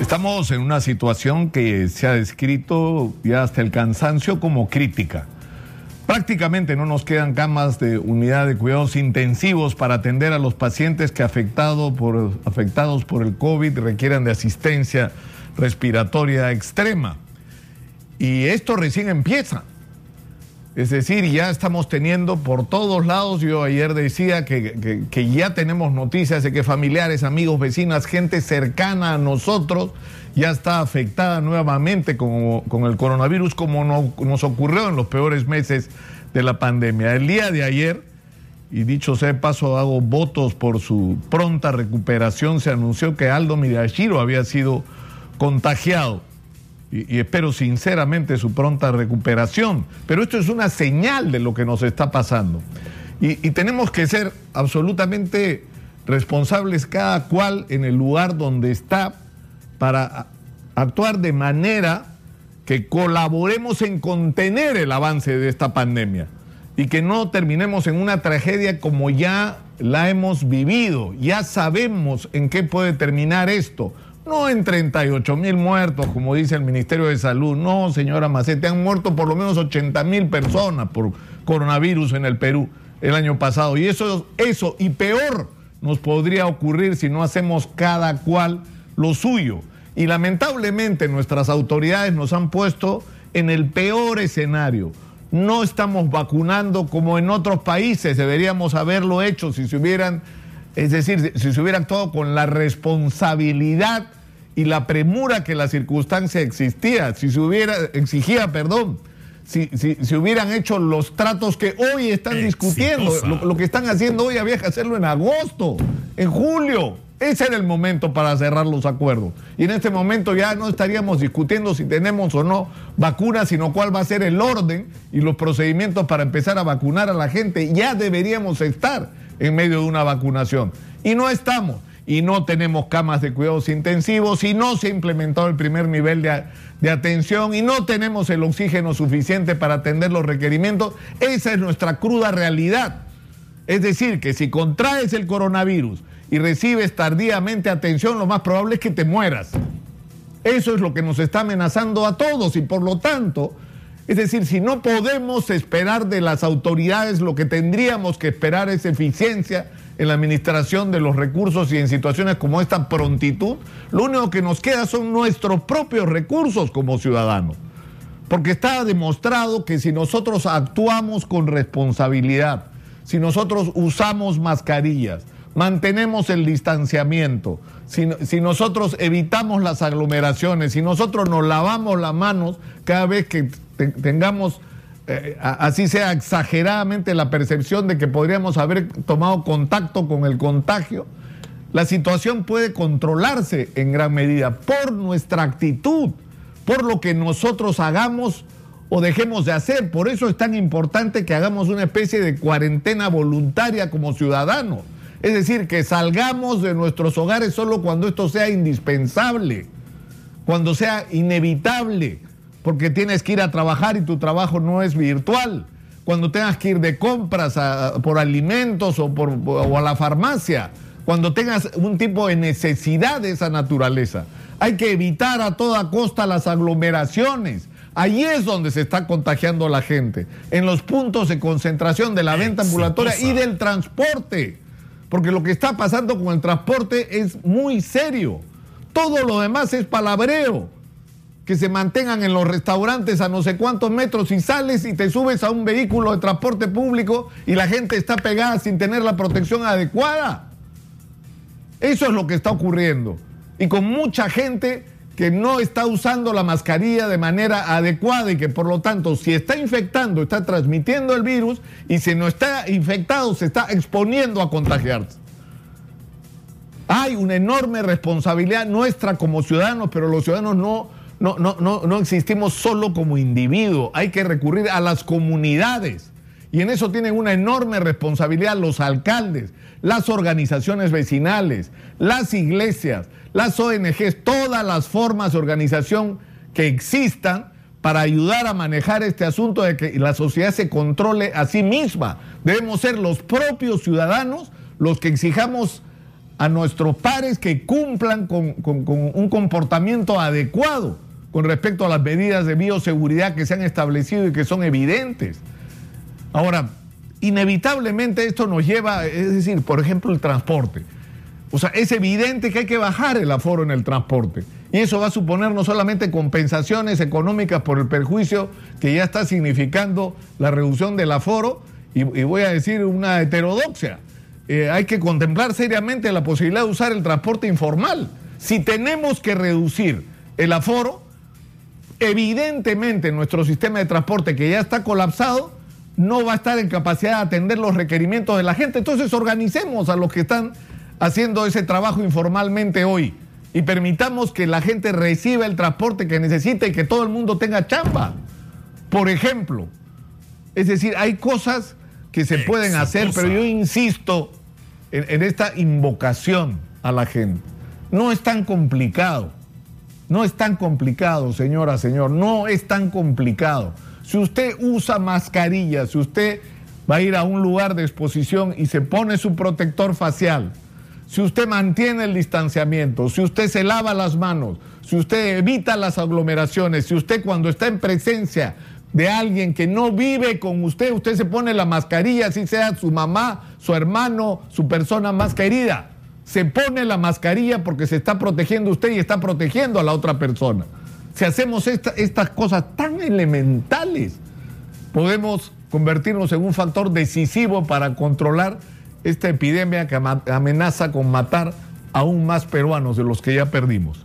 Estamos en una situación que se ha descrito ya hasta el cansancio como crítica. Prácticamente no nos quedan camas de unidad de cuidados intensivos para atender a los pacientes que afectado por, afectados por el COVID requieran de asistencia respiratoria extrema. Y esto recién empieza. Es decir, ya estamos teniendo por todos lados, yo ayer decía que, ya tenemos noticias de que familiares, amigos, vecinas, gente cercana a nosotros ya está afectada nuevamente con, con el coronavirus como no, nos ocurrió en los peores meses de la pandemia. El día de ayer, y dicho sea de paso, hago votos por su pronta recuperación, se anunció que Aldo Miyashiro había sido contagiado y, espero sinceramente su pronta recuperación. Pero esto es una señal de lo que nos está pasando. Y, tenemos que ser absolutamente responsables cada cual en el lugar donde está para actuar de manera que colaboremos en contener el avance de esta pandemia y que no terminemos en una tragedia como ya la hemos vivido. Ya sabemos en qué puede terminar esto no en 38 mil muertos, como dice el Ministerio de Salud. No, señora Macete, han muerto por lo menos 80 mil personas por coronavirus en el Perú el año pasado. Y eso, eso y peor nos podría ocurrir si no hacemos cada cual lo suyo. Y lamentablemente nuestras autoridades nos han puesto en el peor escenario. No estamos vacunando como en otros países, deberíamos haberlo hecho si se hubieran, es decir, si se hubiera actuado con la responsabilidad y la premura que la circunstancia existía, si se hubiera, exigía, perdón, si, si, hubieran hecho los tratos que hoy están discutiendo, lo, que están haciendo hoy había que hacerlo en agosto, en julio. Ese era el momento para cerrar los acuerdos. Y en este momento ya no estaríamos discutiendo si tenemos o no vacunas, sino cuál va a ser el orden y los procedimientos para empezar a vacunar a la gente. Ya deberíamos estar en medio de una vacunación. Y no estamos y no tenemos camas de cuidados intensivos y no se ha implementado el primer nivel de, atención y no tenemos el oxígeno suficiente para atender los requerimientos. Esa es nuestra cruda realidad. Es decir, que si contraes el coronavirus y recibes tardíamente atención, lo más probable es que te mueras. Eso es lo que nos está amenazando a todos y por lo tanto, es decir, si no podemos esperar de las autoridades lo que tendríamos que esperar es eficiencia, en la administración de los recursos y en situaciones como esta prontitud, lo único que nos queda son nuestros propios recursos como ciudadanos. Porque está demostrado que si nosotros actuamos con responsabilidad, si nosotros usamos mascarillas, mantenemos el distanciamiento, si, nosotros evitamos las aglomeraciones, si nosotros nos lavamos las manos cada vez que tengamos eh, así sea exageradamente la percepción de que podríamos haber tomado contacto con el contagio, la situación puede controlarse en gran medida por nuestra actitud, por lo que nosotros hagamos o dejemos de hacer. Por eso es tan importante que hagamos una especie de cuarentena voluntaria como ciudadanos. Es decir, que salgamos de nuestros hogares solo cuando esto sea indispensable, cuando sea inevitable porque tienes que ir a trabajar y tu trabajo no es virtual. Cuando tengas que ir de compras por alimentos o, por, o a la farmacia, cuando tengas un tipo de necesidad de esa naturaleza. Hay que evitar a toda costa las aglomeraciones. Allí es donde se está contagiando la gente, en los puntos de concentración de la venta ambulatoria y del transporte. Porque lo que está pasando con el transporte es muy serio. Todo lo demás es palabreo que se mantengan en los restaurantes a no sé cuántos metros y sales y te subes a un vehículo de transporte público y la gente está pegada sin tener la protección adecuada. Eso es lo que está ocurriendo. Y con mucha gente que no está usando la mascarilla de manera adecuada y que por lo tanto si está infectando, está transmitiendo el virus y si no está infectado, se está exponiendo a contagiarse. Hay una enorme responsabilidad nuestra como ciudadanos, pero los ciudadanos no no, no, no, no existimos solo como individuos, hay que recurrir a las comunidades. Y en eso tienen una enorme responsabilidad los alcaldes, las organizaciones vecinales, las iglesias, las ONGs, todas las formas de organización que existan para ayudar a manejar este asunto de que la sociedad se controle a sí misma. Debemos ser los propios ciudadanos los que exijamos a nuestros pares que cumplan con, un comportamiento adecuado con respecto a las medidas de bioseguridad que se han establecido y que son evidentes. Ahora, inevitablemente esto nos lleva, es decir, por ejemplo, el transporte. O sea, es evidente que hay que bajar el aforo en el transporte. Y eso va a suponer no solamente compensaciones económicas por el perjuicio que ya está significando la reducción del aforo, y, voy a decir una heterodoxia. Eh, hay que contemplar seriamente la posibilidad de usar el transporte informal. Si tenemos que reducir el aforo, evidentemente nuestro sistema de transporte que ya está colapsado no va a estar en capacidad de atender los requerimientos de la gente. Entonces organicemos a los que están haciendo ese trabajo informalmente hoy y permitamos que la gente reciba el transporte que necesita y que todo el mundo tenga chamba. Por ejemplo, es decir, hay cosas que se pueden hacer, pero yo insisto en, en esta invocación a la gente. No es tan complicado. No es tan complicado, señora, señor. No es tan complicado. Si usted usa mascarilla, si usted va a ir a un lugar de exposición y se pone su protector facial, si usted mantiene el distanciamiento, si usted se lava las manos, si usted evita las aglomeraciones, si usted cuando está en presencia de alguien que no vive con usted, usted se pone la mascarilla, si sea su mamá, su hermano, su persona más querida. Se pone la mascarilla porque se está protegiendo usted y está protegiendo a la otra persona. Si hacemos estas cosas tan elementales, podemos convertirnos en un factor decisivo para controlar esta epidemia que amenaza con matar aún más peruanos de los que ya perdimos.